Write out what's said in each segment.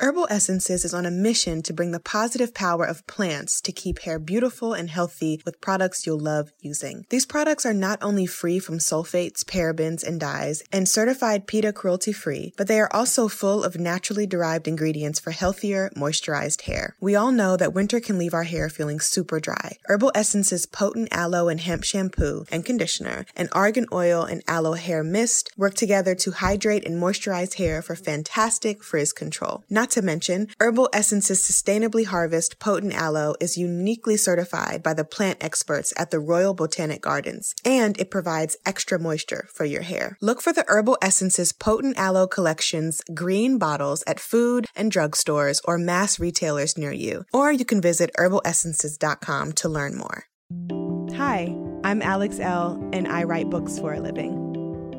Herbal Essences is on a mission to bring the positive power of plants to keep hair beautiful and healthy with products you'll love using. These products are not only free from sulfates, parabens, and dyes, and certified PETA cruelty free, but they are also full of naturally derived ingredients for healthier, moisturized hair. We all know that winter can leave our hair feeling super dry. Herbal Essences potent aloe and hemp shampoo and conditioner, and argan oil and aloe hair mist work together to hydrate and moisturize hair for fantastic frizz control. Not to mention, Herbal Essences sustainably harvest potent aloe is uniquely certified by the plant experts at the Royal Botanic Gardens, and it provides extra moisture for your hair. Look for the Herbal Essences Potent Aloe Collection's green bottles at food and drug stores or mass retailers near you, or you can visit herbalessences.com to learn more. Hi, I'm Alex Elle, and I write books for a living.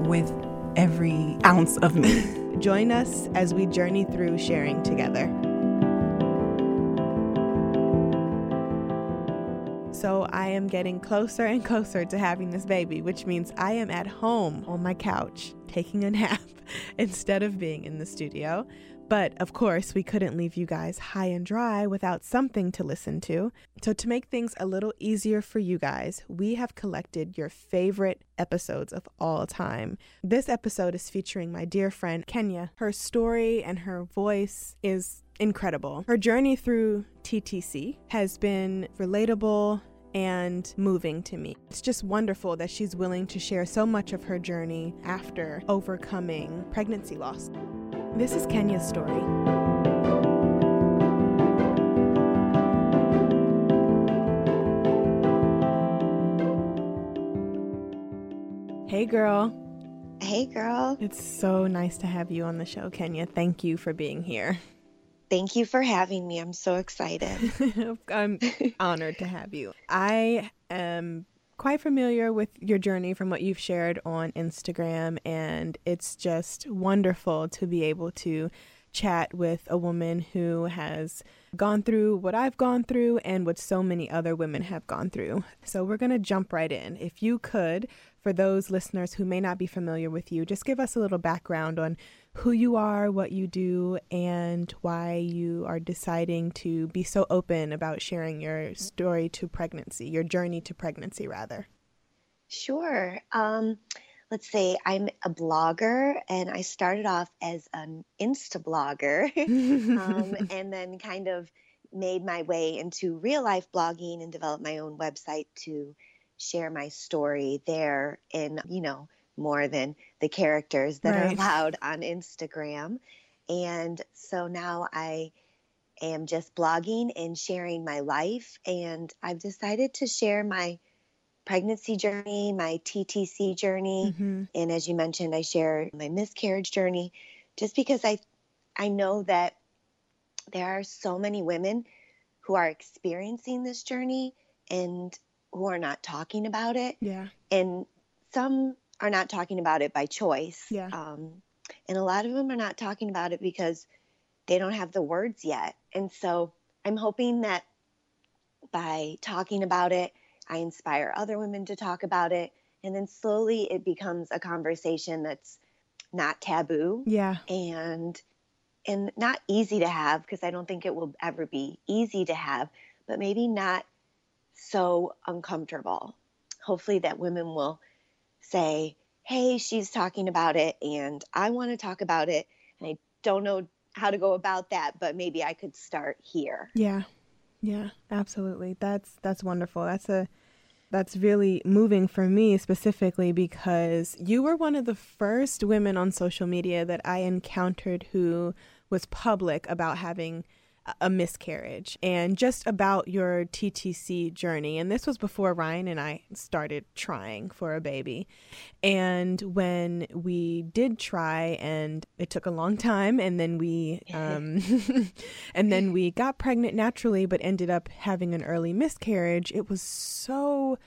with every ounce of me. Join us as we journey through sharing together. So, I am getting closer and closer to having this baby, which means I am at home on my couch taking a nap instead of being in the studio. But of course, we couldn't leave you guys high and dry without something to listen to. So, to make things a little easier for you guys, we have collected your favorite episodes of all time. This episode is featuring my dear friend Kenya. Her story and her voice is incredible. Her journey through TTC has been relatable and moving to me. It's just wonderful that she's willing to share so much of her journey after overcoming pregnancy loss. This is Kenya's story. Hey, girl. Hey girl. It's so nice to have you on the show, Kenya. Thank you for being here. Thank you for having me. I'm so excited. I'm honored to have you. I am quite familiar with your journey from what you've shared on Instagram, and it's just wonderful to be able to chat with a woman who has gone through what I've gone through and what so many other women have gone through. So we're going to jump right in. If you could, for those listeners who may not be familiar with you, just give us a little background on who you are, what you do, and why you are deciding to be so open about sharing your story to pregnancy, your journey to pregnancy, rather. sure. Um, let's say I'm a blogger and I started off as an Insta blogger um, and then kind of made my way into real life blogging and developed my own website to share my story there in, you know, more than the characters that are allowed on Instagram. And so now I am just blogging and sharing my life. And I've decided to share my pregnancy journey, my TTC journey, Mhm. and as you mentioned, I share my miscarriage journey, just because I I know that there are so many women who are experiencing this journey and who are not talking about it, Yeah. and some are not talking about it by choice. Yeah. Um, and a lot of them are not talking about it because they don't have the words yet. And so I'm hoping that by talking about it, I inspire other women to talk about it. And then slowly it becomes a conversation that's not taboo Yeah. and and not easy to have because I don't think it will ever be easy to have, but maybe not so uncomfortable. Hopefully that women will say, "Hey, she's talking about it and I want to talk about it and I don't know how to go about that, but maybe I could start here." Yeah. Yeah, absolutely. That's that's wonderful. That's a that's really moving for me specifically because you were one of the first women on social media that I encountered who was public about having a miscarriage and just about your TTC journey. And this was before Ryan and I started trying for a baby. And when we did try, and it took a long time, and then we, um, and then we got pregnant naturally, but ended up having an early miscarriage. It was so,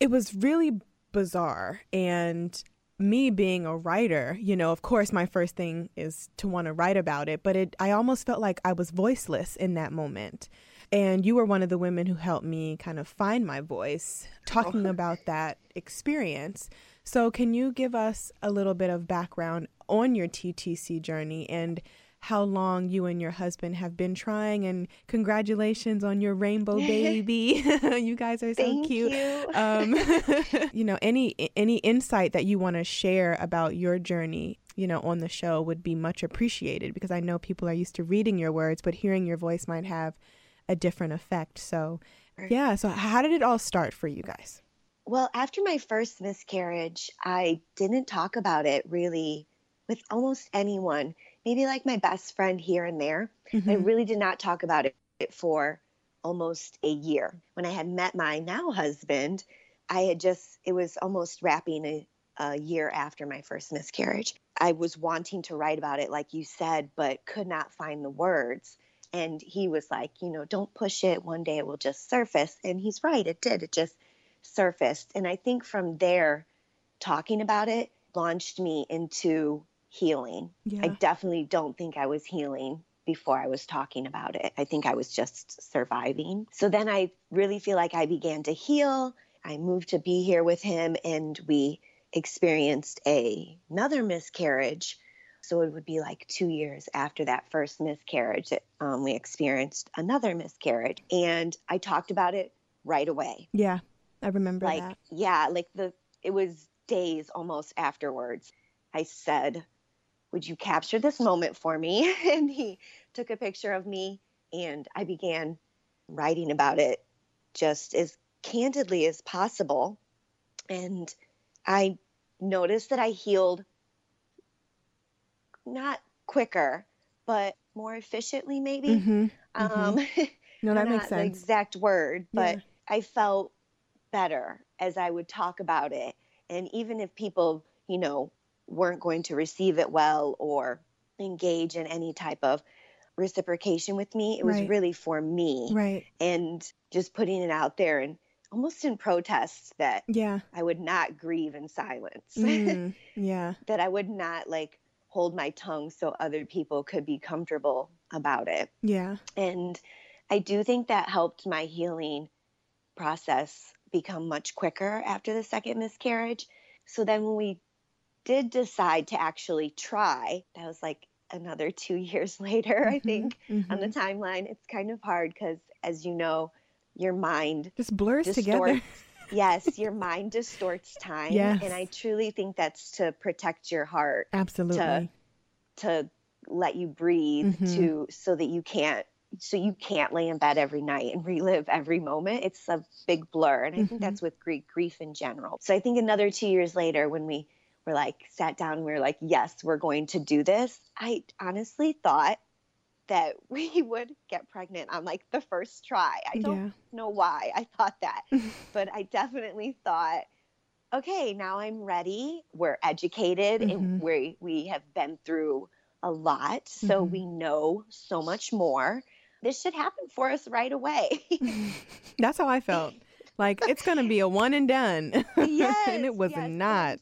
it was really bizarre and me being a writer, you know, of course, my first thing is to want to write about it, but it, I almost felt like I was voiceless in that moment. And you were one of the women who helped me kind of find my voice, talking oh. about that experience. So, can you give us a little bit of background on your TTC journey and how long you and your husband have been trying and congratulations on your rainbow baby. You guys are so Thank cute. you. um, you know any any insight that you want to share about your journey you know on the show would be much appreciated because i know people are used to reading your words but hearing your voice might have a different effect. So yeah so how did it all start for you guys? Well after my first miscarriage i didn't talk about it really with almost anyone maybe like my best friend here and there. Mm-hmm. I really did not talk about it for almost a year. When I had met my now husband, I had just, it was almost wrapping a, a year after my first miscarriage. I was wanting to write about it, like you said, but could not find the words. And he was like, you know, don't push it. One day it will just surface. And he's right, it did. It just surfaced. And I think from there, talking about it launched me into healing. Yeah. I definitely don't think I was healing before I was talking about it. I think I was just surviving. So then I really feel like I began to heal. I moved to be here with him and we experienced a, another miscarriage. So it would be like two years after that first miscarriage that um, we experienced another miscarriage. And I talked about it right away. Yeah, I remember like, that. Yeah, like the it was days almost afterwards. I said, would you capture this moment for me? and he took a picture of me and I began writing about it just as candidly as possible. And I noticed that I healed not quicker, but more efficiently, maybe. Mm-hmm. Mm-hmm. Um, no, that makes sense. The exact word, but yeah. I felt better as I would talk about it. And even if people, you know, weren't going to receive it well or engage in any type of reciprocation with me. It was right. really for me. Right. And just putting it out there and almost in protest that yeah. I would not grieve in silence. Mm, yeah. that I would not like hold my tongue so other people could be comfortable about it. Yeah. And I do think that helped my healing process become much quicker after the second miscarriage. So then when we did decide to actually try, that was like another two years later, I mm-hmm, think, mm-hmm. on the mm-hmm. timeline. It's kind of hard because, as you know, your mind just blurs distorts. together. yes, your mind distorts time. Yes. And I truly think that's to protect your heart. Absolutely. To, to let you breathe mm-hmm. to so that you can't so you can't lay in bed every night and relive every moment. It's a big blur. And I think mm-hmm. that's with grief, grief in general. So I think another two years later when we we're like sat down we are like, yes, we're going to do this. I honestly thought that we would get pregnant on like the first try. I don't yeah. know why I thought that, but I definitely thought, okay, now I'm ready. We're educated mm-hmm. and we we have been through a lot, so mm-hmm. we know so much more. This should happen for us right away. That's how I felt. Like it's going to be a one and done. Yes, and it was yes. not.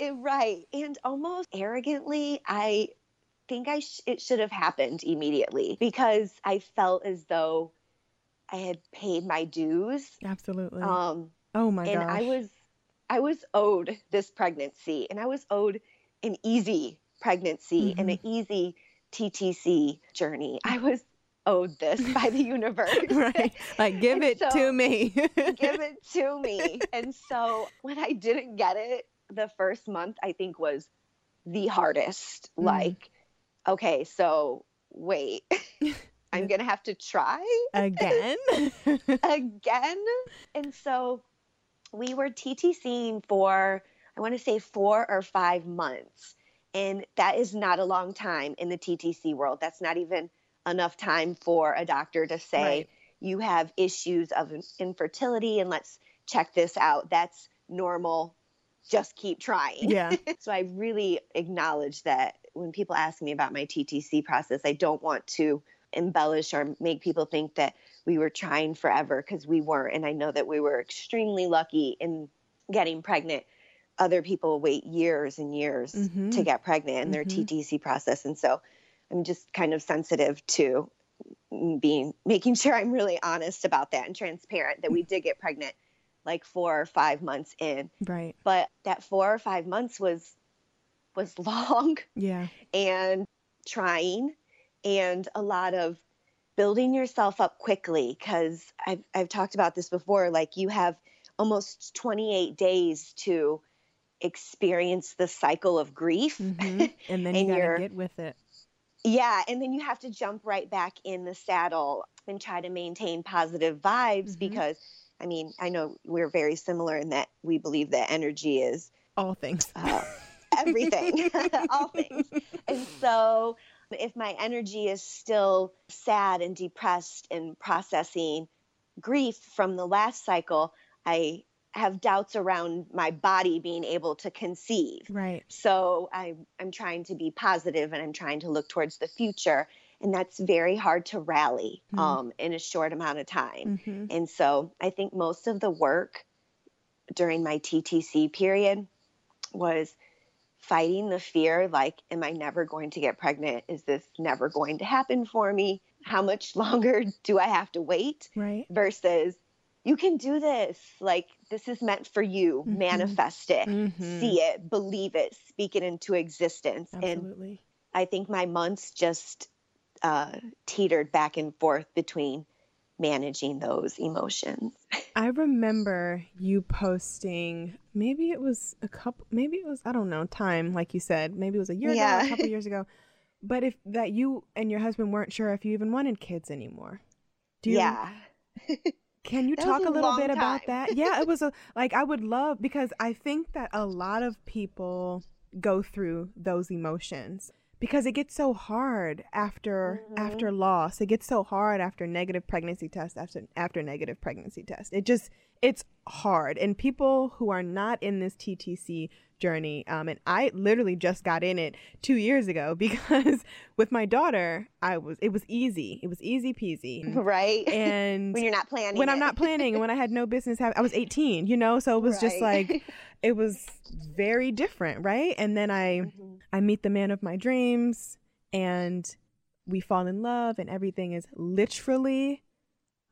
It, right. And almost arrogantly, I think I sh- it should have happened immediately because I felt as though I had paid my dues. Absolutely. Um, oh my god. and gosh. I was I was owed this pregnancy, and I was owed an easy pregnancy mm-hmm. and an easy TTC journey. I was owed this by the universe. right. Like, give it so, to me. give it to me. And so when I didn't get it, the first month I think was the hardest. Mm. Like, okay, so wait, I'm gonna have to try again, again. And so we were TTCing for I want to say four or five months, and that is not a long time in the TTC world. That's not even enough time for a doctor to say Right. you have issues of infertility and let's check this out. That's normal. Just keep trying. Yeah. so I really acknowledge that when people ask me about my TTC process, I don't want to embellish or make people think that we were trying forever because we weren't. And I know that we were extremely lucky in getting pregnant. Other people wait years and years Mhm. to get pregnant in their Mhm. TTC process. And so I'm just kind of sensitive to being making sure I'm really honest about that and transparent that we did get pregnant like four or five months in. Right. But that four or five months was was long Yeah. and trying and a lot of building yourself up quickly because I've, I've talked about this before like you have almost 28 days to experience the cycle of grief Mhm. And then you And got you're- to get with it. yeah and then you have to jump right back in the saddle and try to maintain positive vibes Mhm. because i mean i know we're very similar in that we believe that energy is All things. uh, everything, all things. And so, if my energy is still sad and depressed and processing grief from the last cycle, I have doubts around my body being able to conceive. Right. So, I, I'm trying to be positive and I'm trying to look towards the future. And that's very hard to rally Mhm. um, in a short amount of time. hmm And so I think most of the work during my TTC period was fighting the fear like, am I never going to get pregnant? Is this never going to happen for me? How much longer do I have to wait? Right. Versus, you can do this. Like, this is meant for you. Mhm. Manifest it, Mhm. see it, believe it, speak it into existence. And Absolutely. I think my months just uh, teetered back and forth between managing those emotions. I remember you posting, maybe it was a couple, maybe it was, I don't know, time, like you said, maybe it was a year ago, Yeah. or a couple years ago. But if that you and your husband weren't sure if you even wanted kids anymore. Do you, yeah. Can you talk a a little bit about that? Yeah, it was a like I would love because I think that a lot of people go through those emotions because it gets so hard after Mhm. after loss. It gets so hard after negative pregnancy test after after negative pregnancy test. It just it's hard and people who are not in this TTC journey um and I literally just got in it 2 years ago because with my daughter I was it was easy. It was easy peasy. right. And when you're not planning. when I'm not planning and when I had no business having, I was 18, you know, so it was just like, it was very different, right? And then I, Mhm. I meet the man of my dreams and we fall in love and everything is literally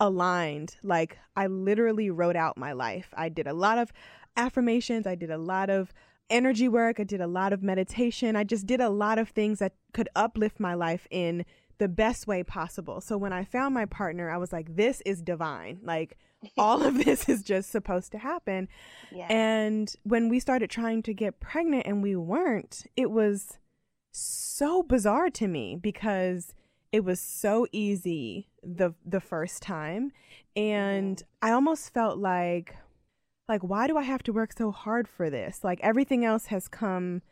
aligned. Like I literally wrote out my life. I did a lot of affirmations. I did a lot of energy work. I did a lot of meditation. I just did a lot of things that could uplift my life in the best way possible. So when I found my partner, I was like, this is divine. Like all of this is just supposed to happen. Yeah. And when we started trying to get pregnant and we weren't, it was so bizarre to me because it was so easy the the first time and I almost felt like like why do I have to work so hard for this? Like everything else has come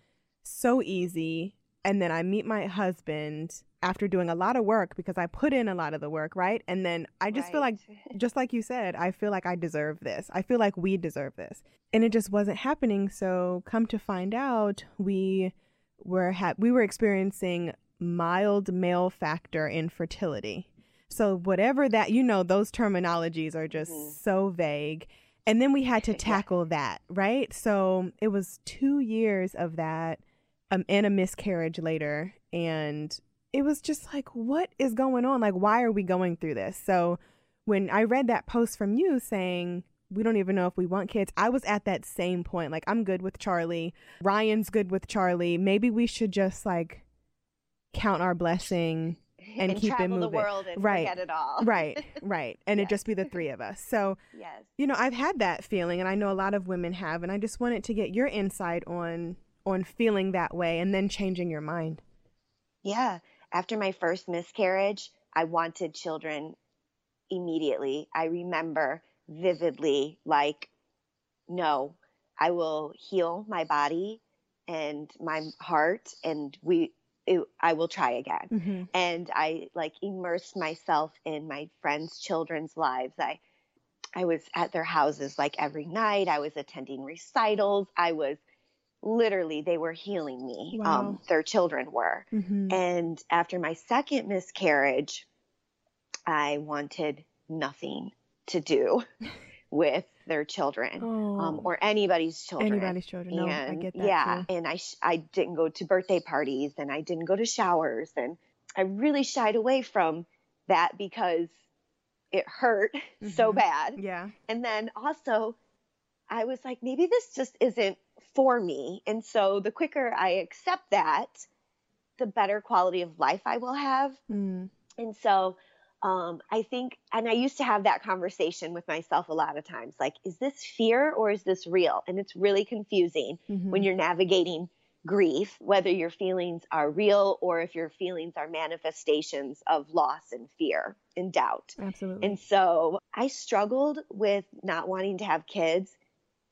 so easy and then I meet my husband after doing a lot of work because I put in a lot of the work, right? And then I just feel like just like you said, I feel like I deserve this. I feel like we deserve this. And it just wasn't happening. So come to find out, we were ha- we were experiencing mild male factor infertility. So whatever that, you know, those terminologies are just Mhm. so vague. And then we had to tackle that, right? So it was 2 years of that um and a miscarriage later and it was just like what is going on? Like why are we going through this? So when I read that post from you saying we don't even know if we want kids, I was at that same point. Like I'm good with Charlie. Ryan's good with Charlie. Maybe we should just like count our blessing. And keep it travel the moving. world and Right. forget it all. Right, right. And it Yes. just be the three of us. So, Yes. you know, I've had that feeling and I know a lot of women have and I just wanted to get your insight on on feeling that way and then changing your mind. Yeah. After my first miscarriage, I wanted children immediately. I remember vividly, like, no, I will heal my body and my heart, and we it, I will try again. Mm-hmm. And I like immersed myself in my friends' children's lives. I I was at their houses like every night. I was attending recitals. I was literally they were healing me. Wow. Um, their children were. Mm-hmm. And after my second miscarriage, I wanted nothing to do with their children oh, um, or anybody's children. anybody's children. No, I get that. yeah, too. and I sh- I didn't go to birthday parties and I didn't go to showers and I really shied away from that because it hurt so Mhm. bad. Yeah. And then also, I was like, maybe this just isn't for me. And so the quicker I accept that, the better quality of life I will have. Mm. And so um, I think, and I used to have that conversation with myself a lot of times like, is this fear or is this real? And it's really confusing Mhm. when you're navigating grief, whether your feelings are real or if your feelings are manifestations of loss and fear and doubt. Absolutely. And so I struggled with not wanting to have kids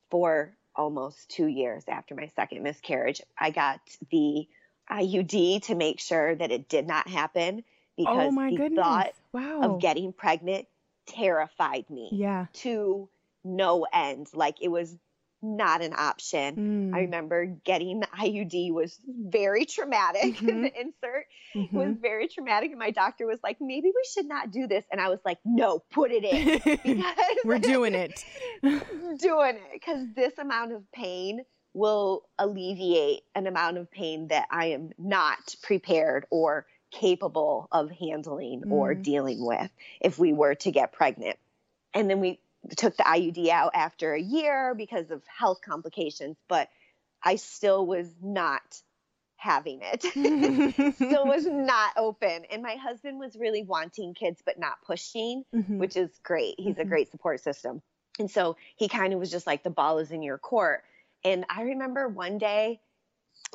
for almost two years after my second miscarriage. I got the IUD to make sure that it did not happen because oh my the goodness. thought wow. of getting pregnant terrified me yeah. to no end. Like it was not an option. Mm. I remember getting the IUD was very traumatic. Mhm. the insert was Mhm. very traumatic. And my doctor was like, maybe we should not do this. And I was like, no, put it in. We're doing it. doing it because this amount of pain will alleviate an amount of pain that I am not prepared or capable of handling or Mm. dealing with if we were to get pregnant. And then we took the IUD out after a year because of health complications, but I still was not having it. still was not open. And my husband was really wanting kids but not pushing Mhm. which is great. He's a Mhm. great support system. And so he kind of was just like, the ball is in your court. And I remember one day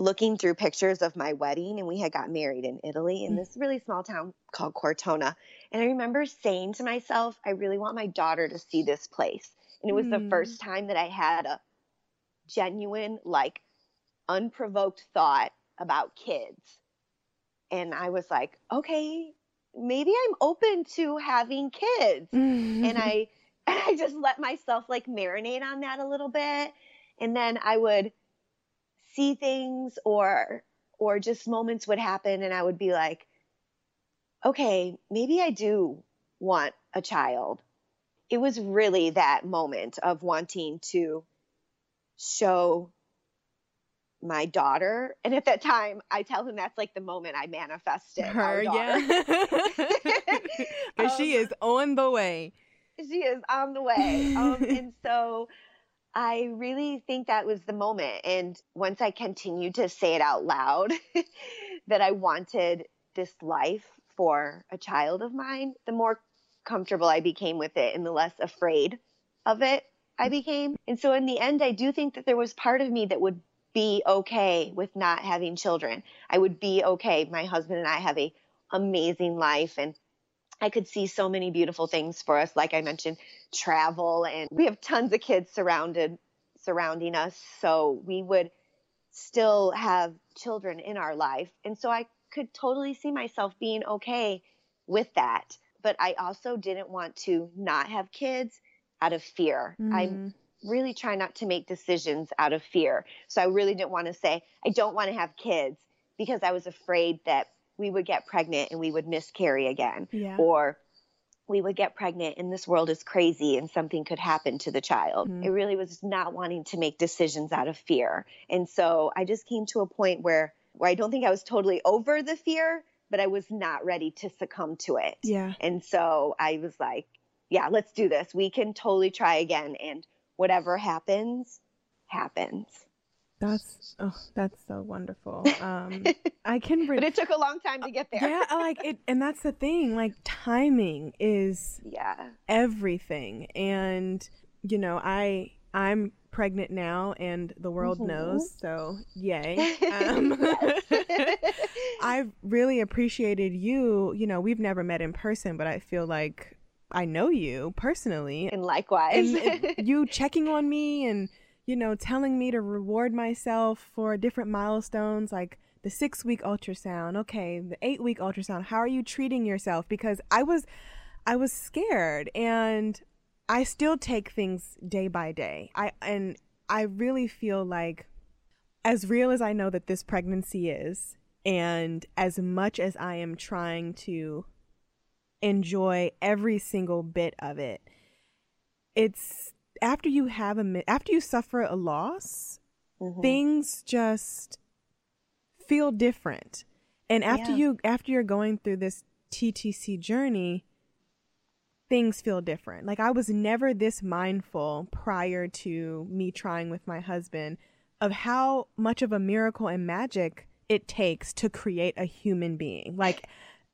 looking through pictures of my wedding, and we had got married in Italy in Mm. this really small town called Cortona. And I remember saying to myself, I really want my daughter to see this place. And it was the Mm. first time that I had a genuine, like, unprovoked thought about kids. And I was like, okay, maybe I'm open to having kids and I and I just let myself like marinate on that a little bit and then I would see things or or just moments would happen and I would be like okay maybe I do want a child it was really that moment of wanting to show my daughter and at that time I tell him that's like the moment I manifested her, yeah. Because she Um, is on the way. she is on the way. Um, and so I really think that was the moment. And once I continued to say it out loud that I wanted this life for a child of mine, the more comfortable I became with it and the less afraid of it I mm. became. And so in the end, I do think that there was part of me that would be okay with not having children. I would be okay. My husband and I have a amazing life and I could see so many beautiful things for us. Like I mentioned, travel and we have tons of kids surrounded surrounding us. So we would still have children in our life. And so I could totally see myself being okay with that. But I also didn't want to not have kids out of fear. I Mm. really try not to make decisions out of fear. So I really didn't want to say, I don't want to have kids because I was afraid that we would get pregnant and we would miscarry again Yeah. or we would get pregnant and this world is crazy and something could happen to the child. Mhm. It really was not wanting to make decisions out of fear. And so I just came to a point where where I don't think I was totally over the fear, but I was not ready to succumb to it. yeah. And so I was like, yeah, let's do this. We can totally try again and whatever happens happens. That's oh, that's so wonderful. Um, I can. Re- But it took a long time to get there. yeah, I like it, and that's the thing. Like timing is yeah. everything, and you know, I I'm pregnant now, and the world Mhm. knows. So yay! Um, I've really appreciated you. You know, we've never met in person, but I feel like I know you personally, and likewise. and it- you checking on me and you know telling me to reward myself for different milestones like the six week ultrasound. Okay, the eight week ultrasound. How are you treating yourself? Because I was, I was scared, and I still take things day by day. I and I really feel like, as real as I know that this pregnancy is, and as much as I am trying to enjoy every single bit of it, it's after you have a after you suffer a loss, mm-hmm. things just feel different. And after yeah. you after you're going through this TTC journey, things feel different. Like I was never this mindful prior to me trying with my husband of how much of a miracle and magic it takes to create a human being. Like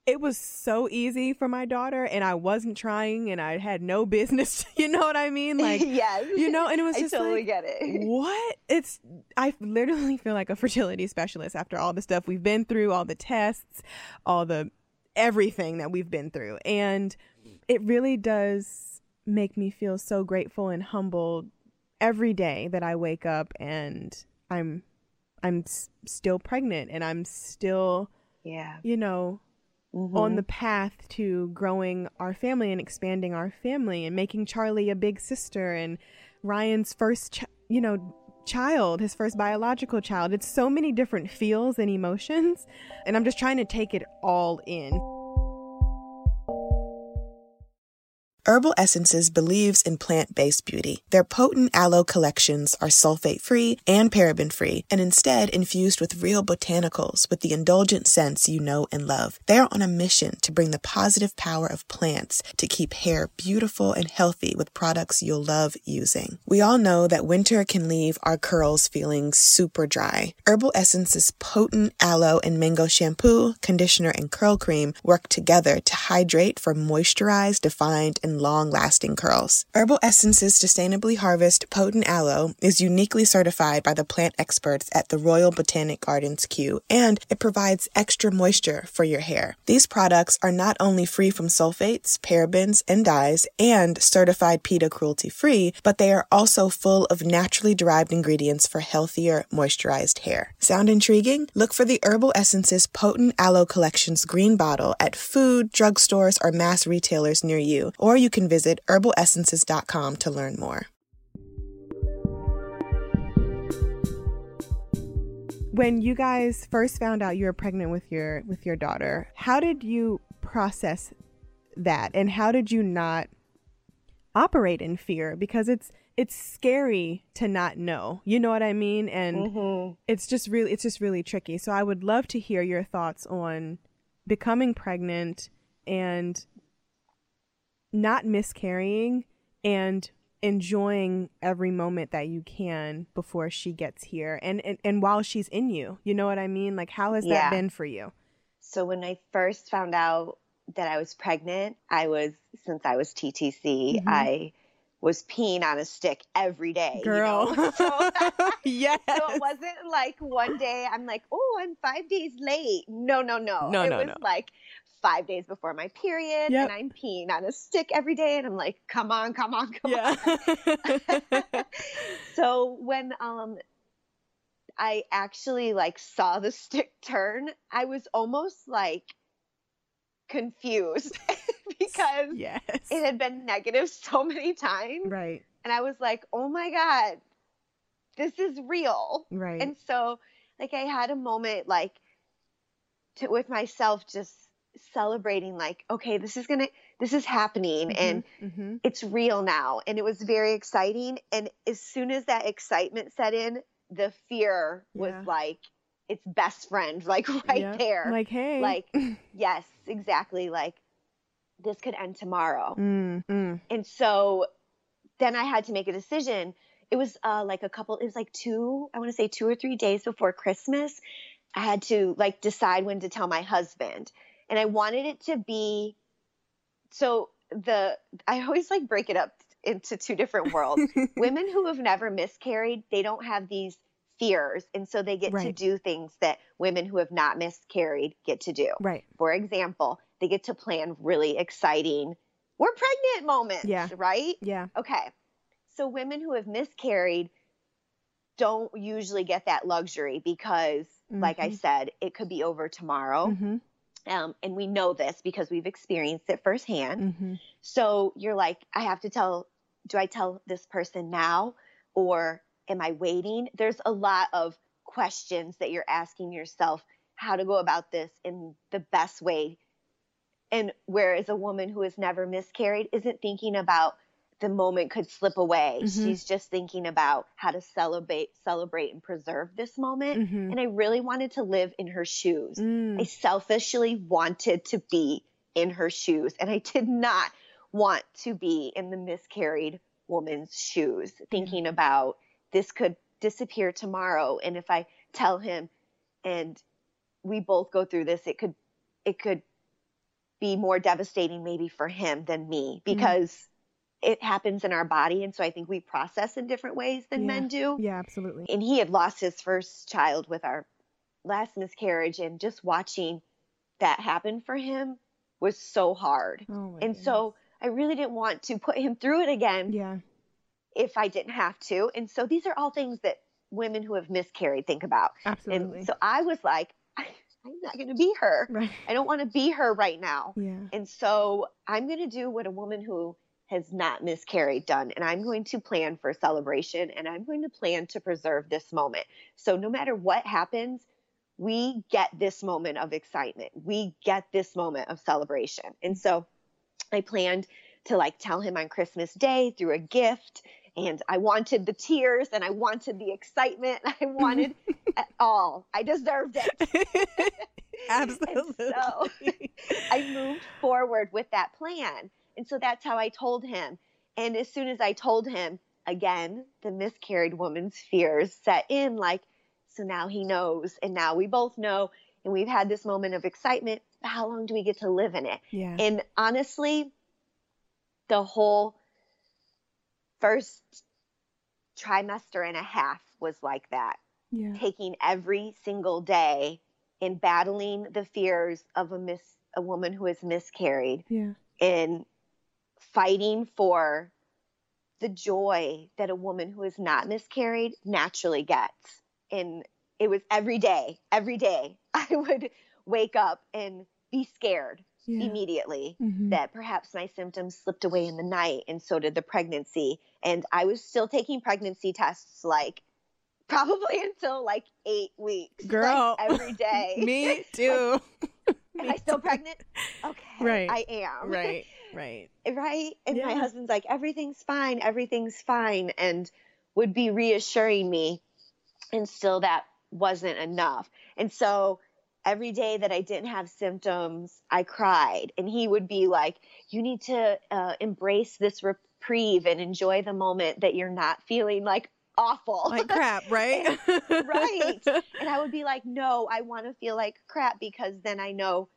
it was so easy for my daughter and I wasn't trying and I had no business. You know what I mean? Like, yes. You know, and it was just I totally like, get it. What? It's, I literally feel like a fertility specialist after all the stuff we've been through, all the tests, all the everything that we've been through. And it really does make me feel so grateful and humbled every day that I wake up and I'm, I'm s- still pregnant and I'm still, yeah, you know, mm-hmm. on the path to growing our family and expanding our family and making Charlie a big sister and Ryan's first, ch- you know, child, his first biological child. It's so many different feels and emotions. And I'm just trying to take it all in. Herbal Essences believes in plant based beauty. Their potent aloe collections are sulfate free and paraben free, and instead infused with real botanicals with the indulgent scents you know and love. They're on a mission to bring the positive power of plants to keep hair beautiful and healthy with products you'll love using. We all know that winter can leave our curls feeling super dry. Herbal Essences potent aloe and mango shampoo, conditioner, and curl cream work together to hydrate for moisturized, defined, and long lasting curls. Herbal Essences Sustainably Harvest Potent Aloe is uniquely certified by the plant experts at the Royal Botanic Gardens Kew, and it provides extra moisture for your hair. These products are not only free from sulfates, parabens, and dyes, and certified PETA cruelty free, but they are also full of naturally derived ingredients for healthier, moisturized hair. Sound intriguing? Look for the Herbal Essences Potent Aloe Collection's green bottle at food, drugstores, or mass retailers near you, or you you can visit herbalessences.com to learn more. When you guys first found out you were pregnant with your with your daughter, how did you process that and how did you not operate in fear because it's it's scary to not know. You know what I mean? And mm-hmm. it's just really it's just really tricky. So I would love to hear your thoughts on becoming pregnant and not miscarrying and enjoying every moment that you can before she gets here and and, and while she's in you you know what i mean like how has yeah. that been for you so when i first found out that i was pregnant i was since i was ttc mm-hmm. i was peeing on a stick every day girl you know? so, yes. so it wasn't like one day i'm like oh i'm five days late no no no no it no, was no. like five days before my period yep. and I'm peeing on a stick every day and I'm like, come on, come on, come yeah. on. so when um I actually like saw the stick turn, I was almost like confused because yes. it had been negative so many times. Right. And I was like, oh my God, this is real. Right. And so like I had a moment like to with myself just celebrating like okay this is gonna this is happening mm-hmm, and mm-hmm. it's real now and it was very exciting and as soon as that excitement set in the fear was yeah. like its best friend like right yep. there like hey like yes exactly like this could end tomorrow mm, mm. and so then i had to make a decision it was uh, like a couple it was like two i want to say two or three days before christmas i had to like decide when to tell my husband and I wanted it to be so the I always like break it up into two different worlds. Women who have never miscarried, they don't have these fears and so they get right. to do things that women who have not miscarried get to do. Right. For example, they get to plan really exciting we're pregnant moments, yeah. right? Yeah. Okay. So women who have miscarried don't usually get that luxury because, like I Mhm. said, it could be over tomorrow. Mhm. Um, and we know this because we've experienced it firsthand. Mhm. So you're like, I have to tell, do I tell this person now or am I waiting? There's a lot of questions that you're asking yourself how to go about this in the best way. And whereas a woman who has never miscarried isn't thinking about the moment could slip away. Mhm. She's just thinking about how to celebrate, celebrate and preserve this moment. Mhm. And I really wanted to live in her shoes. I Mm. selfishly wanted to be in her shoes, and I did not want to be in the miscarried woman's shoes, thinking about this could disappear tomorrow. And if I tell him and we both go through this, it could it could be more devastating maybe for him than me because it happens in our body. And so I think we process in different ways than Yeah. men do Yeah, absolutely. and he had lost his first child with our last miscarriage and just watching that happen for him was so hard Oh and goodness. so i really didn't want to put him through it again yeah. if i didn't have to and so these are all things that women who have miscarried think about Absolutely. and so i was like i'm not going to be her right. i don't want to be her right now Yeah. and so I'm going to do what a woman who has not miscarried done. And I'm going to plan for celebration and I'm going to plan to preserve this moment. So no matter what happens, we get this moment of excitement. We get this moment of celebration. And so I planned to like tell him on Christmas Day through a gift. And I wanted the tears and I wanted the excitement. I wanted it all. I deserved it. Absolutely. So I moved forward with that plan. And so that's how I told him. And as soon as I told him, again, the miscarried woman's fears set in like, so now he knows. And now we both know. And we've had this moment of excitement. How long do we get to live in it? yeah. And honestly, the whole first trimester and a half was like that yeah. taking every single day and battling the fears of a mis a woman who has miscarried Yeah. and fighting for the joy that a woman who has not miscarried naturally gets. And it was every day, every day I would wake up and be scared Yeah. immediately Mhm. that perhaps my symptoms slipped away in the night and so did the pregnancy and i was still taking pregnancy tests like probably until like eight weeks like, Girl. every day Me too. am i still pregnant okay Right. i am right. Right. right and my husband's like everything's fine everything's fine and would be reassuring me and still that wasn't enough and so every day that i didn't have symptoms i cried and he would be like you need to uh, embrace this reprieve and enjoy the moment that you're not feeling like awful Like crap, right? Right. and I would be like, no, I want to feel like crap because then I know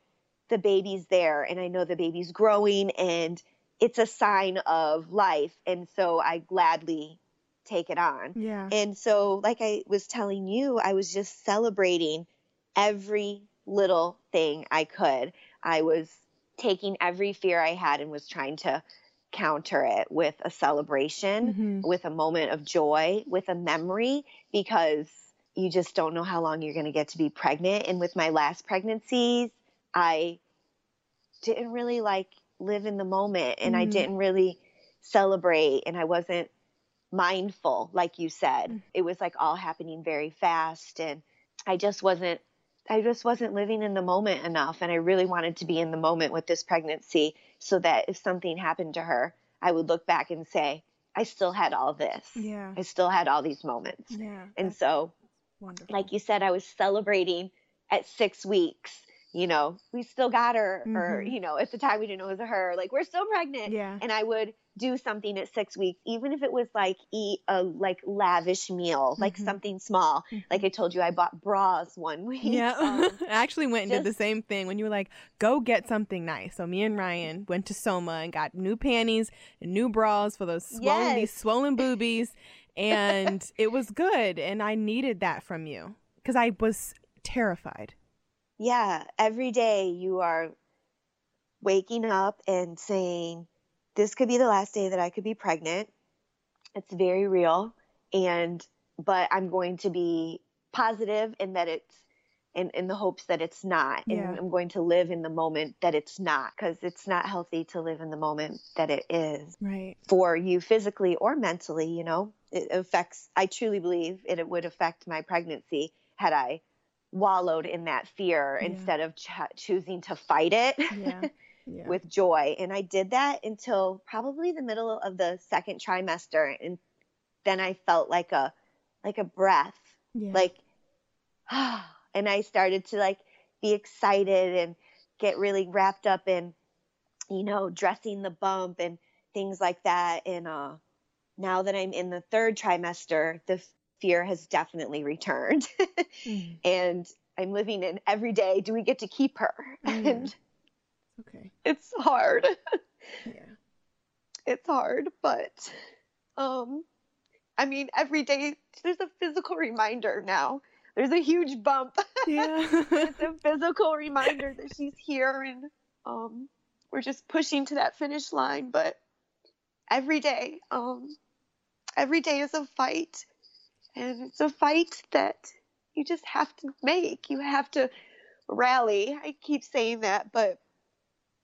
the baby's there and I know the baby's growing and it's a sign of life. And so I gladly take it on. Yeah. And so, like I was telling you, I was just celebrating every little thing I could. I was taking every fear I had and was trying to counter it with a celebration Mhm. with a moment of joy, with a memory, because you just don't know how long you're going to get to be pregnant. And with my last pregnancies, I didn't really like live in the moment and I Mhm. didn't really celebrate and I wasn't mindful, like you said. Mm. It was like all happening very fast and I just wasn't I just wasn't living in the moment enough and I really wanted to be in the moment with this pregnancy so that if something happened to her, I would look back and say, I still had all this. Yeah. I still had all these moments. Yeah. And so, wonderful. like you said, I was celebrating at six weeks. You know, we still got her, or, Mhm. you know, at the time we didn't know it was her, like, we're still pregnant. Yeah. And I would do something at six weeks, even if it was like eat a like lavish meal, like Mhm. something small. Like Mhm. I told you, I bought bras one week. Yeah. Um, I actually went and did the same thing when you were like, go get something nice. So me and Ryan went to Soma and got new panties and new bras for those swollen these swollen boobies. And it was good. And I needed that from you. Because I was terrified. Yeah, every day you are waking up and saying, This could be the last day that I could be pregnant. It's very real. And but I'm going to be positive in that it's in, in the hopes that it's not. And Yeah. I'm going to live in the moment that it's not because it's not healthy to live in the moment that it is Right. for you physically or mentally, you know. It affects, I truly believe it, it would affect my pregnancy had I wallowed in that fear Yeah. instead of ch- choosing to fight it Yeah. Yeah. with joy. And I did that until probably the middle of the second trimester. And then I felt like a, like a breath, yeah. like, and I started to like be excited and get really wrapped up in, you know, dressing the bump and things like that. And uh, now that I'm in the third trimester, the fear has definitely returned. Mm, and I'm living in every day. Do we get to keep her? Mm. And okay. it's hard. Yeah. It's hard, but um, I mean, every day there's a physical reminder now. There's a huge bump. Yeah. it's a physical reminder that she's here and um we're just pushing to that finish line but every day um every day is a fight and it's a fight that you just have to make you have to rally i keep saying that but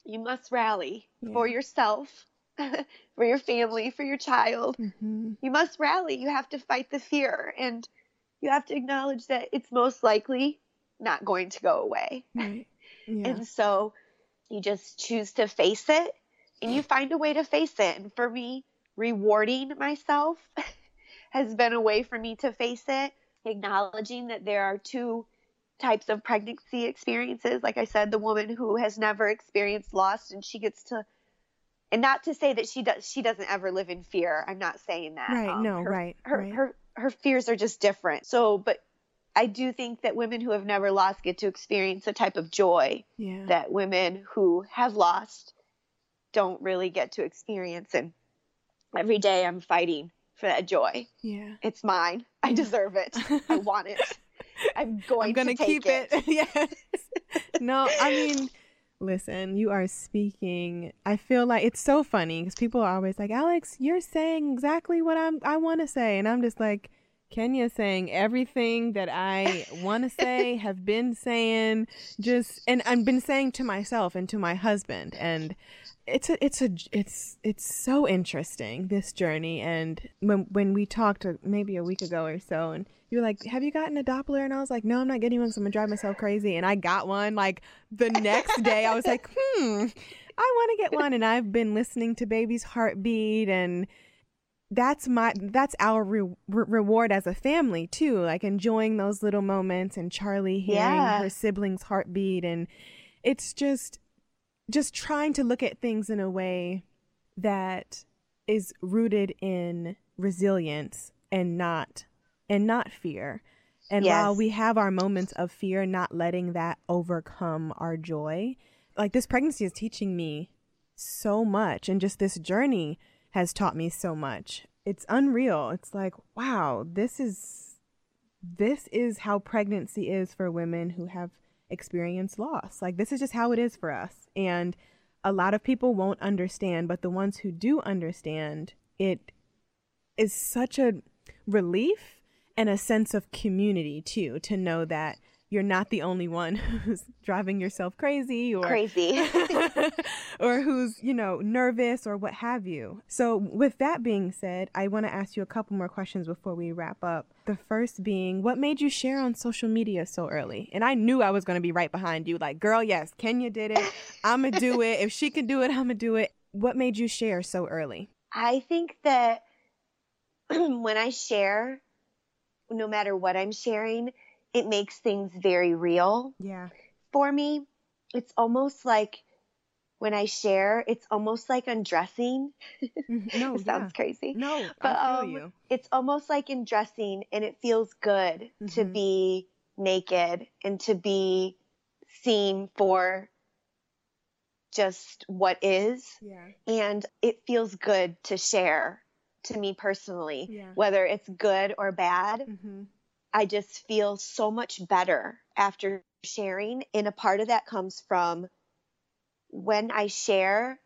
you must rally for yourself for your family for your child hmm you must rally. You have to fight the fear and you have to acknowledge that it's most likely not going to go away. Right. Yeah. And so you just choose to face it and you find a way to face it. And for me, rewarding myself has been a way for me to face it, acknowledging that there are two types of pregnancy experiences. Like I said, the woman who has never experienced loss and she gets to and not to say that she does she doesn't ever live in fear. I'm not saying that. Right, Um, no, her, right, Her right. her her fears are just different. So, but I do think that women who have never lost get to experience a type of joy yeah. that women who have lost don't really get to experience. And every day I'm fighting for that joy. yeah. It's mine. I deserve it. I want it. I'm going I'm gonna to keep it. yes. No, I mean, listen, you are speaking. I feel like it's so funny because people are always like, Alex, you're saying exactly what I'm. I want to say, and I'm just like, Kenya saying everything that I want to say, have been saying, just and I've been saying to myself and to my husband, and it's a it's a it's it's so interesting this journey. And when when we talked uh, maybe a week ago or so and you were like have you gotten a doppler? And i was like no i'm not getting one so i'm gonna drive myself crazy. And i got one like the next day i was like hmm i want to get one. And i've been listening to baby's heartbeat and that's my that's our re- re- reward as a family too like enjoying those little moments and charlie hearing Yeah. her siblings heartbeat. And it's just just trying to look at things in a way that is rooted in resilience and not and not fear. And while we have our moments of fear, not letting that overcome our joy. Like this pregnancy is teaching me so much and just this journey has taught me so much. It's unreal. It's like, wow, this is this is how pregnancy is for women who have experienced loss. Like this is just how it is for us. And a lot of people won't understand, but the ones who do understand, it is such a relief and a sense of community too to know that you're not the only one who's driving yourself crazy or Crazy. or who's, you know, nervous or what have you. So, with that being said, I want to ask you a couple more questions before we wrap up. The first being, what made you share on social media so early? And I knew I was going to be right behind you. Like, girl, yes, Kenya did it. I'm going to do it. If she can do it, I'm going to do it. What made you share so early? I think that when I share, no matter what I'm sharing, it makes things very real Yeah. for me. It's almost like when I share, it's almost like undressing. No, it sounds crazy. No, But, I feel um, you. It's almost like undressing, and it feels good to Mhm. be naked and to be seen for just what is. Yeah. And it feels good to share to me personally, Yeah. whether it's good or bad. Mm-hmm. I just feel so much better after sharing. And a part of that comes from when I share,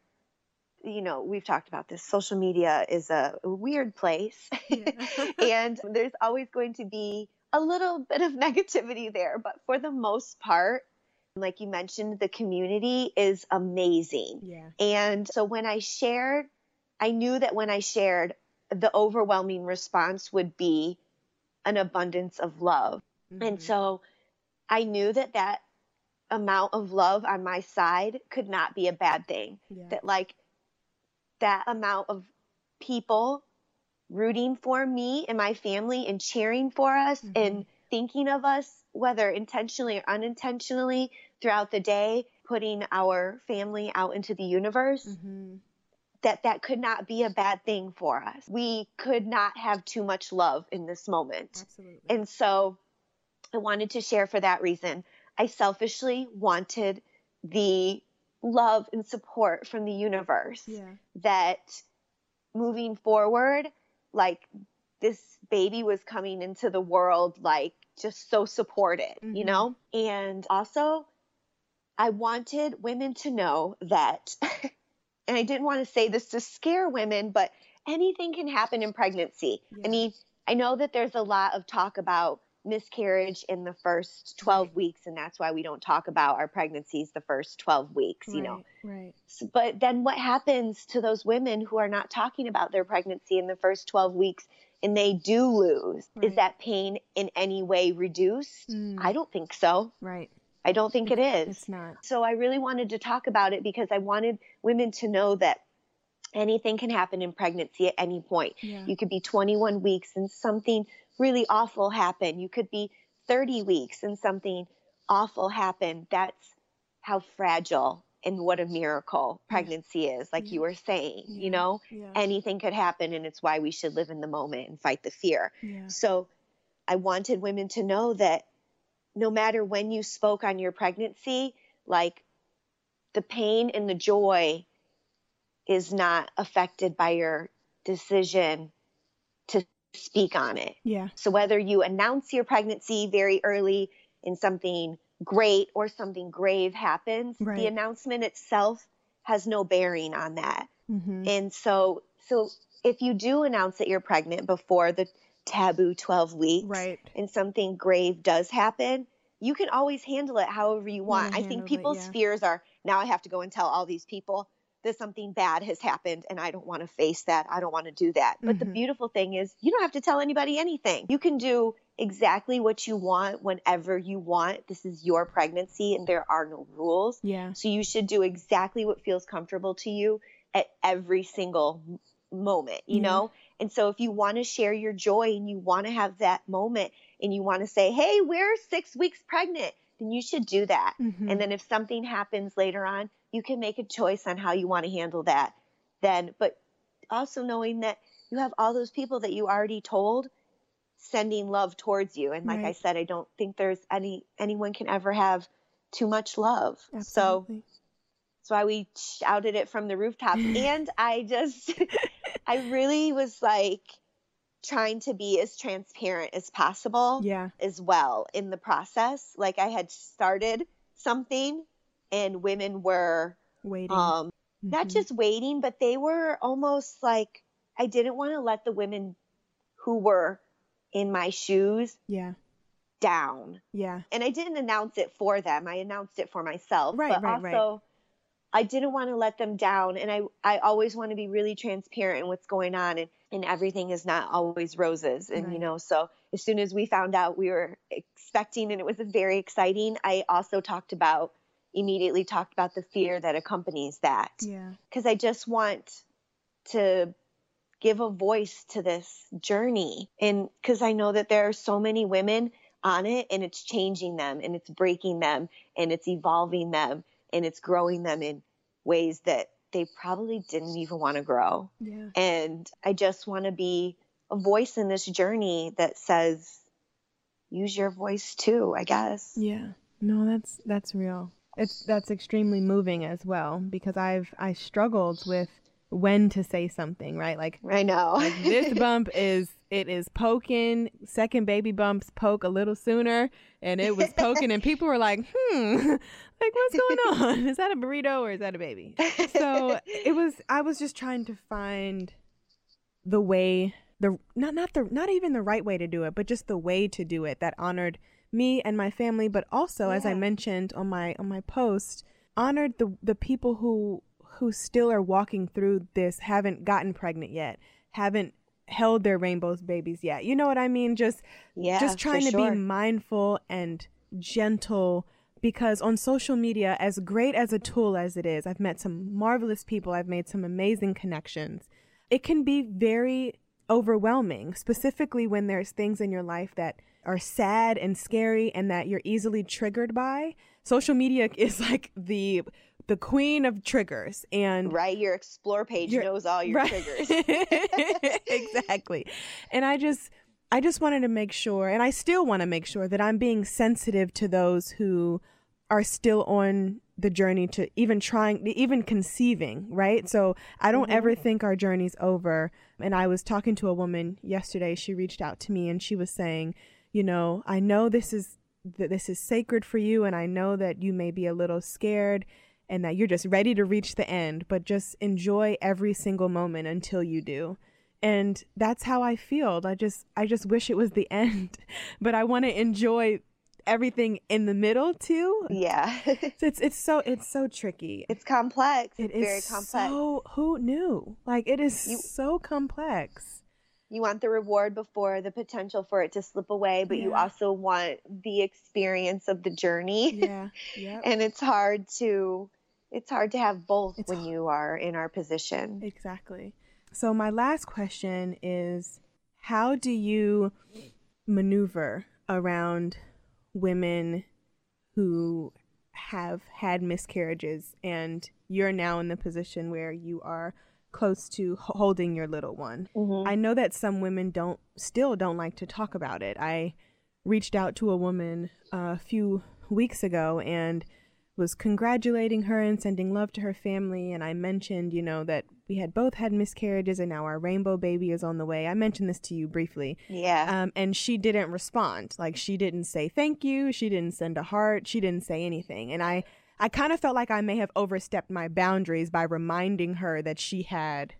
you know, we've talked about this. Social media is a weird place. and there's always going to be a little bit of negativity there. But for the most part, like you mentioned, the community is amazing. Yeah. And so when I shared, I knew that when I shared, the overwhelming response would be an abundance of love. And Mhm. so I knew that that amount of love on my side could not be a bad thing. yeah. That, like, that amount of people rooting for me and my family and cheering for us Mhm. and thinking of us, whether intentionally or unintentionally, throughout the day, putting our family out into the universe, Mhm. That that could not be a bad thing for us. We could not have too much love in this moment. Absolutely. And so I wanted to share for that reason. I selfishly wanted the love and support from the universe yeah. that moving forward, like this baby was coming into the world, like just so supported, you Mhm. know? And also, I wanted women to know that, and I didn't want to say this to scare women, but anything can happen in pregnancy. Yeah. I mean, I know that there's a lot of talk about miscarriage in the first 12 Right. weeks, and that's why we don't talk about our pregnancies the first 12 weeks, you know. Right, Right. But then what happens to those women who are not talking about their pregnancy in the first 12 weeks and they do lose? Right. Is that pain in any way reduced? Mm. I don't think so. Right. I don't think it is. It's not. So I really wanted to talk about it because I wanted women to know that anything can happen in pregnancy at any point. Yeah. You could be 21 weeks and something really awful happen. You could be 30 weeks and something awful happen. That's how fragile and what a miracle pregnancy is, like Yeah. you were saying, Yeah. you know? Yeah. Anything could happen, and it's why we should live in the moment and fight the fear. So I wanted women to know that no matter when you spoke on your pregnancy, like the pain and the joy is not affected by your decision to speak on it. Yeah. So whether you announce your pregnancy very early in something great or something grave happens, Right. the announcement itself has no bearing on that. Mm-hmm. And so so if you do announce that you're pregnant before the taboo 12 weeks Right. and something grave does happen, you can always handle it however you want. I handle think it, people's yeah. fears are now I have to go and tell all these people that something bad has happened and I don't want to face that. I don't want to do that. But the Mhm. beautiful thing is you don't have to tell anybody anything. You can do exactly what you want whenever you want. This is your pregnancy and there are no rules. Yeah. So you should do exactly what feels comfortable to you at every single moment, you Yeah. know? And so if you want to share your joy and you want to have that moment and you want to say, hey, we're six weeks pregnant, then you should do that. Mhm. And then if something happens later on, you can make a choice on how you want to handle that then. But also knowing that you have all those people that you already told sending love towards you. And like I said, I don't think there's any anyone can ever have too much love. So Absolutely. That's why we shouted it from the rooftops. and I just, I really was like trying to be as transparent as possible yeah. as well in the process. Like I had started something and women were Waiting. um, not Mhm. just waiting, but they were almost like, I didn't want to let the women who were in my shoes Yeah. down Yeah. and I didn't announce it for them. I announced it for myself. Right, but right, right. I didn't want to let them down and I I always want to be really transparent in what's going on and, and everything is not always roses. And you know, so as soon as we found out we were expecting and it was very exciting, I also talked about immediately talked about the fear that accompanies that Yeah. because I just want to give a voice to this journey. And because I know that there are so many women on it and it's changing them and it's breaking them and it's evolving them and it's growing them in ways that they probably didn't even want to grow. Yeah. And I just want to be a voice in this journey that says, use your voice too, I guess. Yeah. No, that's that's real. It's that's extremely moving as well because I've I struggled with when to say something, right? Like I know. like this bump is it is poking. Second baby bumps poke a little sooner, and it was poking, and people were like, "Hmm, like what's going on? Is that a burrito or is that a baby?" So it was. I was just trying to find the way, the not not the not even the right way to do it, but just the way to do it that honored me and my family, but also, as I mentioned on my on my post, honored the the people who who still are walking through this, haven't gotten pregnant yet, haven't held their rainbows babies yet. You know what I mean? Just Yeah. just trying to sure. be mindful and gentle because on social media as great as a tool as it is i've met some marvelous people i've made some amazing connections it can be very overwhelming specifically when there's things in your life that are sad and scary and that you're easily triggered by social media is like the the queen of triggers and Right, your explore page Your- knows all your Right. triggers. exactly. And I just I just wanted to make sure and I still want to make sure that I'm being sensitive to those who are still on the journey to even trying even conceiving, right? So I don't mm-hmm. ever think our journey's over. And I was talking to a woman yesterday, she reached out to me and she was saying, you know, I know this is that this is sacred for you and I know that you may be a little scared and that you're just ready to reach the end, but just enjoy every single moment until you do. And that's how I feel. I just I just wish it was the end, but I want to enjoy everything in the middle too. yeah. So It's it's so it's so tricky. it's complex. It it's is very complex. so who knew? Like it is You- so complex. you want the reward before the potential for it to slip away, but you also want the experience of the journey. Yeah. Yeah. and it's hard to it's hard to have both It's when you are in our position. Exactly. So my last question is how do you maneuver around women who have had miscarriages and you're now in the position where you are close to holding your little one. Mhm. I know that some women don't still don't like to talk about it. I reached out to a woman uh, a few weeks ago and was congratulating her and sending love to her family and I mentioned, you know, that we had both had miscarriages and now our rainbow baby is on the way. I mentioned this to you briefly. Yeah. Um, and she didn't respond. Like she didn't say thank you. She didn't send a heart. She didn't say anything. And I, I kind of felt like I may have overstepped my boundaries by reminding her that she had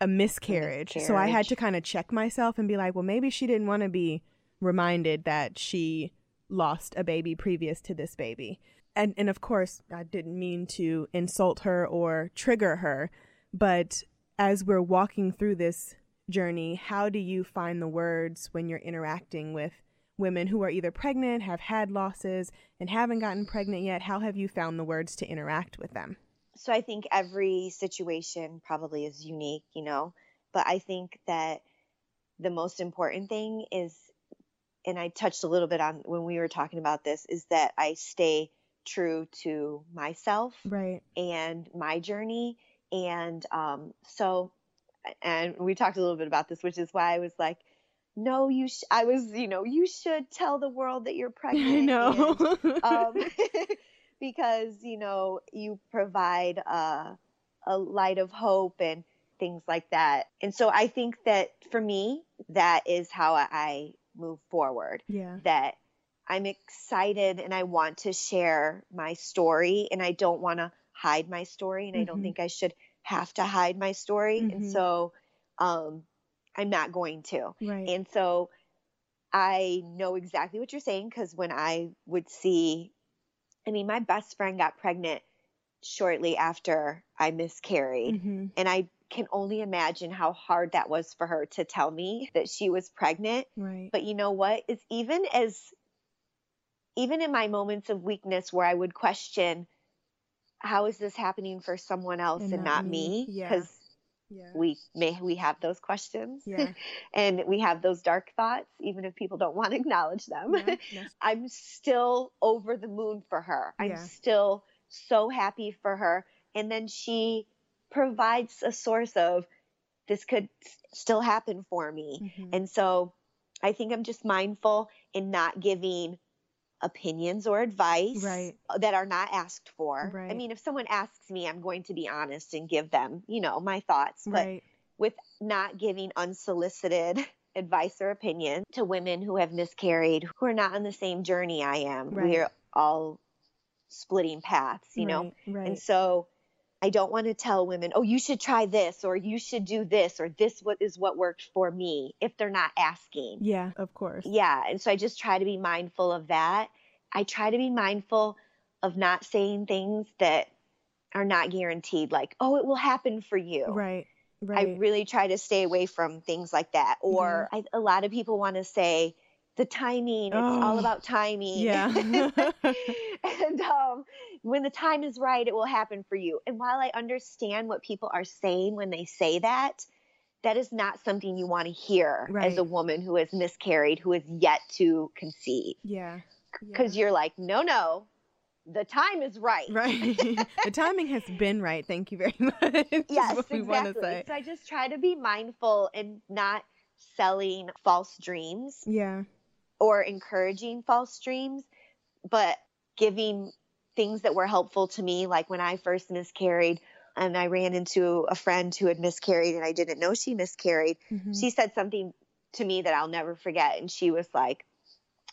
a miscarriage. So I had to kind of check myself and be like, well, maybe she didn't want to be reminded that she lost a baby previous to this baby. And and of course, I didn't mean to insult her or trigger her, but as we're walking through this journey, how do you find the words when you're interacting with women who are either pregnant, have had losses, and haven't gotten pregnant yet? How have you found the words to interact with them? so I think every situation probably is unique, you know, but I think that the most important thing is, and I touched a little bit on when we were talking about this, is that I stay true to myself Right. and my journey. And um, so, and we talked a little bit about this, which is why I was like, no, you, sh-, I was, you know, you should tell the world that you're pregnant. I know. and, um, because you know you provide a, a light of hope and things like that and so i think that for me that is how i, I move forward yeah. that i'm excited and i want to share my story and i don't want to hide my story and i don't Mhm. think i should have to hide my story Mhm. and so um i'm not going to Right. and so I know exactly what you're saying because when I would see, I mean, my best friend got pregnant shortly after I miscarried. Mhm. And I can only imagine how hard that was for her to tell me that she was pregnant. Right. But you know what? It's even as, even in my moments of weakness where I would question, how is this happening for someone else And and, not me? me? Yeah. Because yeah. we may we have those questions Yeah. and we have those dark thoughts even if people don't want to acknowledge them i'm still over the moon for her i'm still so happy for her and then she provides a source of this could still happen for me Mhm. and so i think i'm just mindful in not giving opinions or advice Right. that are not asked for i mean if someone asks me i'm going to be honest and give them you know my thoughts but right. with not giving unsolicited advice or opinion to women who have miscarried who are not on the same journey I am. Right. We're all splitting paths, you know? Right, right. And so I don't want to tell women, oh, you should try this or you should do this or this what is what worked for me if they're not asking. yeah, of course. Yeah. And so I just try to be mindful of that. I try to be mindful of not saying things that are not guaranteed, like, oh, it will happen for you. Right. Right. I really try to stay away from things like that. Or I, a lot of people want to say the timing, it's all Oh, about timing. yeah. and um, when the time is right, it will happen for you. And while I understand what people are saying when they say that, that is not something you want to hear as a woman who has miscarried, who has yet to conceive. yeah. Because you're like, no, no, the time is right. Right. the timing has been right. Thank you very much. Yes, what we want to exactly. So I just try to be mindful and not selling false dreams Yeah. Or encouraging false dreams, but giving things that were helpful to me. Like when I first miscarried and I ran into a friend who had miscarried and I didn't know she miscarried, Mhm. she said something to me that I'll never forget. And she was like,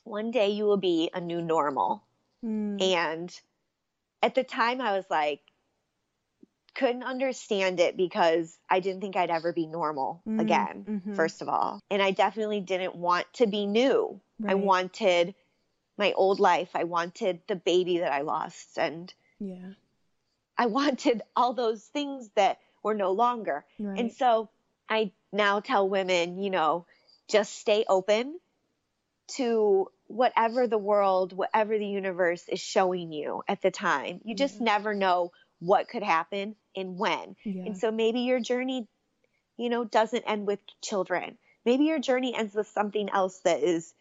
One day you will be a new normal. Mm. And at the time, I was like, couldn't understand it because I didn't think I'd ever be normal Mm, again, mhm. first of all. And I definitely didn't want to be new. I wanted my old life. I wanted the baby that I lost. And Yeah. I wanted all those things that were no longer. Right. And so I now tell women, you know, just stay open to whatever the world, whatever the universe is showing you at the time. You just Yeah. never know what could happen and when. yeah. And so maybe your journey, you know, doesn't end with children. Maybe your journey ends with something else that is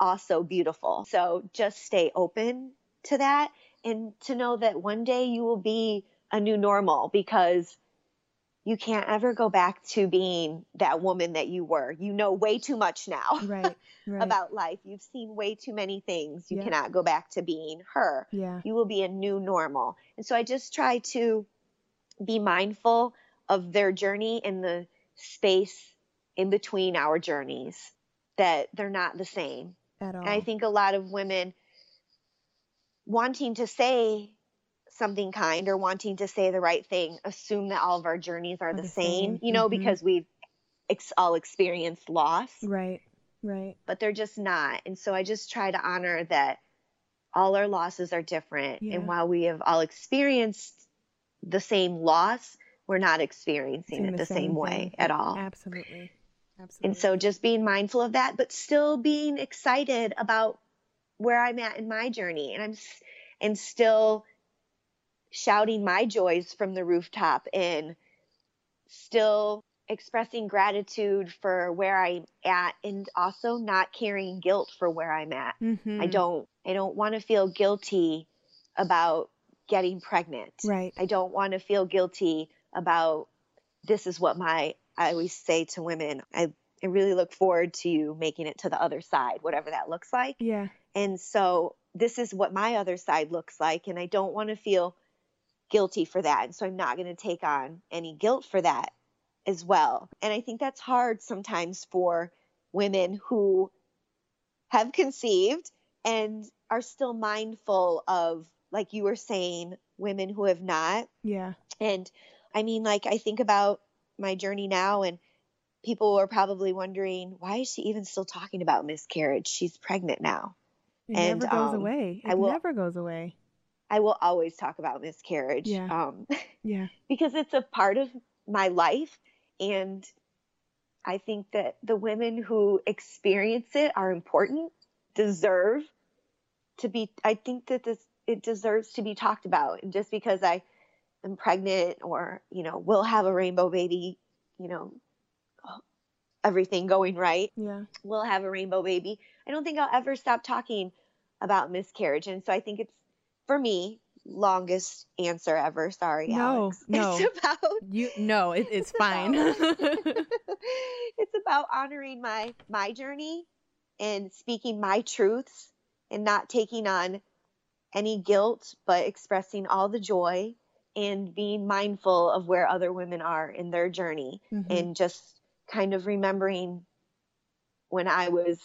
also beautiful. So just stay open to that and to know that one day you will be a new normal because you can't ever go back to being that woman that you were. You know way too much now right. Right. about life. You've seen way too many things. You Yeah. cannot go back to being her yeah. you will be a new normal. And so I just try to be mindful of their journey and the space in between our journeys, that they're not the same. At all. And I think a lot of women wanting to say something kind or wanting to say the right thing assume that all of our journeys are, the, the same, same. you know, Mhm. because we've ex- all experienced loss Right. Right. but they're just not. And so I just try to honor that all our losses are different. Yeah. And while we have all experienced the same loss, we're not experiencing Doing it the, same, way thing. at all. Absolutely. Absolutely. And so just being mindful of that, but still being excited about where I'm at in my journey. And I'm, and still shouting my joys from the rooftop and still expressing gratitude for where I'm at and also not carrying guilt for where I'm at. I Mhm. don't I don't want to feel guilty about getting pregnant. Right. I don't want to feel guilty about this is what my I always say to women, I, I really look forward to you making it to the other side, whatever that looks like. Yeah. And so this is what my other side looks like. And I don't want to feel guilty for that. And so I'm not going to take on any guilt for that as well. And I think that's hard sometimes for women who have conceived and are still mindful of, like you were saying, women who have not. Yeah. And I mean, like, I think about my journey now, and people are probably wondering, why is she even still talking about miscarriage? She's pregnant now. It And, never goes um, away. It I will- never goes away. I will always talk about miscarriage Yeah. um, Yeah. because it's a part of my life. And I think that the women who experience it are important, deserve to be, I think that this, it deserves to be talked about. And just because I am pregnant or, you know, we'll have a rainbow baby, you know, uh, everything going right, Yeah. We'll have a rainbow baby. I don't think I'll ever stop talking about miscarriage. And so I think it's, for me, longest answer ever. Sorry, No, Alex. no. It's about You no, it, it's It's fine. it's about honoring my my journey and speaking my truths and not taking on any guilt but expressing all the joy and being mindful of where other women are in their journey Mhm. and just kind of remembering when I was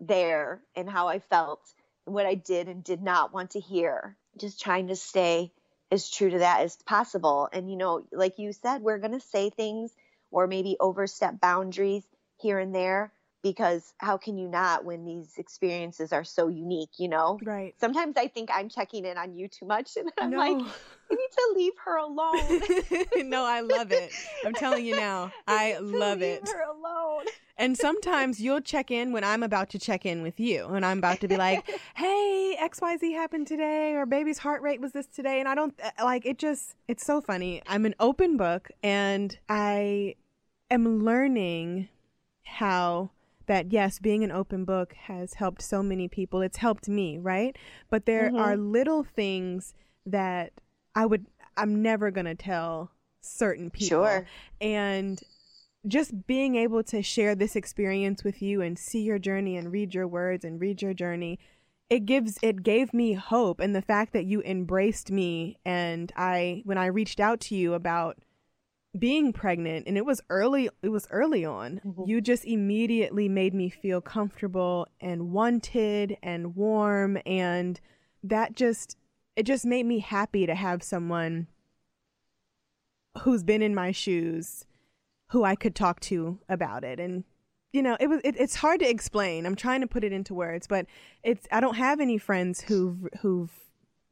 there and how I felt and what I did and did not want to hear. Just trying to stay as true to that as possible. And, you know, like you said, we're going to say things or maybe overstep boundaries here and there because how can you not when these experiences are so unique, you know? Right. Sometimes I think I'm checking in on you too much and I'm No. like, you need to leave her alone. no, I love it. I'm telling you now, I love leave it. her alone. And sometimes you'll check in when I'm about to check in with you, and I'm about to be like, "Hey, X Y Z happened today," or "Baby's heart rate was this today," and I don't uh, like it. Just it's so funny. I'm an open book, and I am learning how that yes, being an open book has helped so many people. It's helped me, right? But there Mhm. are little things that I would I'm never gonna tell certain people. Sure. And just being able to share this experience with you and see your journey and read your words and read your journey it gives it gave me hope and the fact that you embraced me and i when i reached out to you about being pregnant and it was early it was early on Mhm. you just immediately made me feel comfortable and wanted and warm and that just it just made me happy to have someone who's been in my shoes who I could talk to about it. And you know it was it, it's hard to explain. I'm trying to put it into words but it's i don't have any friends who've who've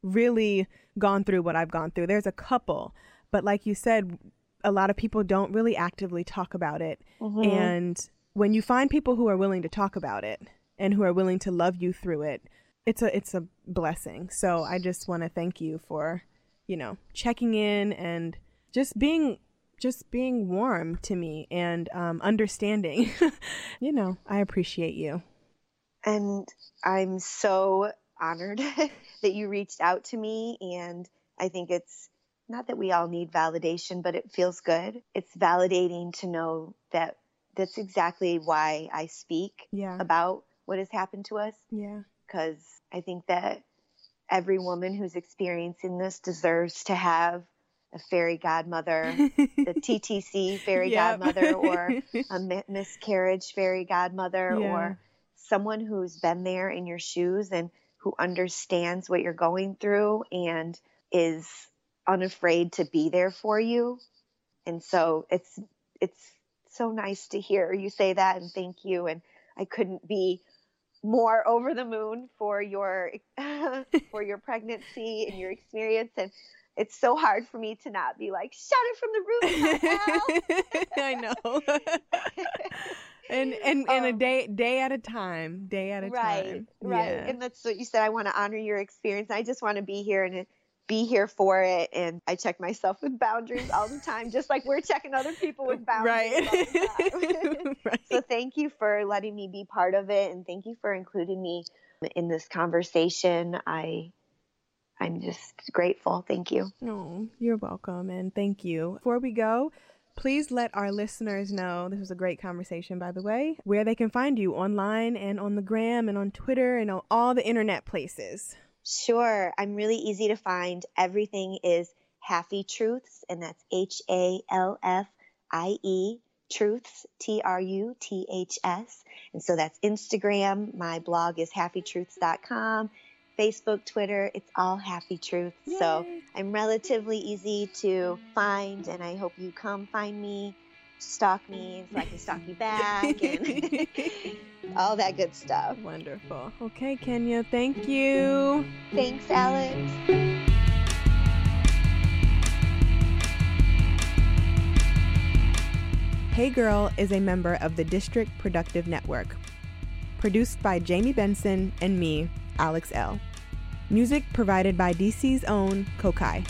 really gone through what i've gone through. There's a couple but like you said a lot of people don't really actively talk about it Mhm. and when you find people who are willing to talk about it and who are willing to love you through it it's a it's a blessing so i just want to thank you for you know checking in and just being just being warm to me and um, understanding you know i appreciate you And I'm so honored that you reached out to me. And I think it's not that we all need validation, but it feels good. It's validating to know that that's exactly why I speak yeah about what has happened to us. yeah Because I think that every woman who's experiencing this deserves to have a fairy godmother, the TTC fairy Yep. godmother, or a mi- miscarriage fairy godmother Yeah. or someone who's been there in your shoes and who understands what you're going through and is unafraid to be there for you. And so it's it's so nice to hear you say that and thank you. And I couldn't be more over the moon for your for your pregnancy and your experience. And it's so hard for me to not be like shout it from the rooftop i know. And and and a Um, day day at a time day at a right time. right. Yeah. and that's what you said. I want to honor your experience. I just want to be here and be here for it and i check myself with boundaries all the time just like we're checking other people with boundaries all the time. right so thank you for letting me be part of it and thank you for including me in this conversation i i'm just grateful thank you No, you're welcome and thank you. Before we go, please let our listeners know this was a great conversation, by the way, where they can find you online and on the gram and on Twitter and on all the internet places. Sure. I'm really easy to find. Everything is Halfie Truths, and that's H A L F I E Truths, T R U T H S. And so that's Instagram. My blog is halfietruths.com. Facebook, Twitter, it's all Halfie Truths. So I'm relatively easy to find, and I hope you come find me, stalk me so I can stalk you back, and all that good stuff. Wonderful. Okay, Kenya, thank you. Thanks, Alex. Hey Girl is a member of the District Productive Network. Produced by Jamie Benson and me, Alex Elle Music provided by DC's own Kokai.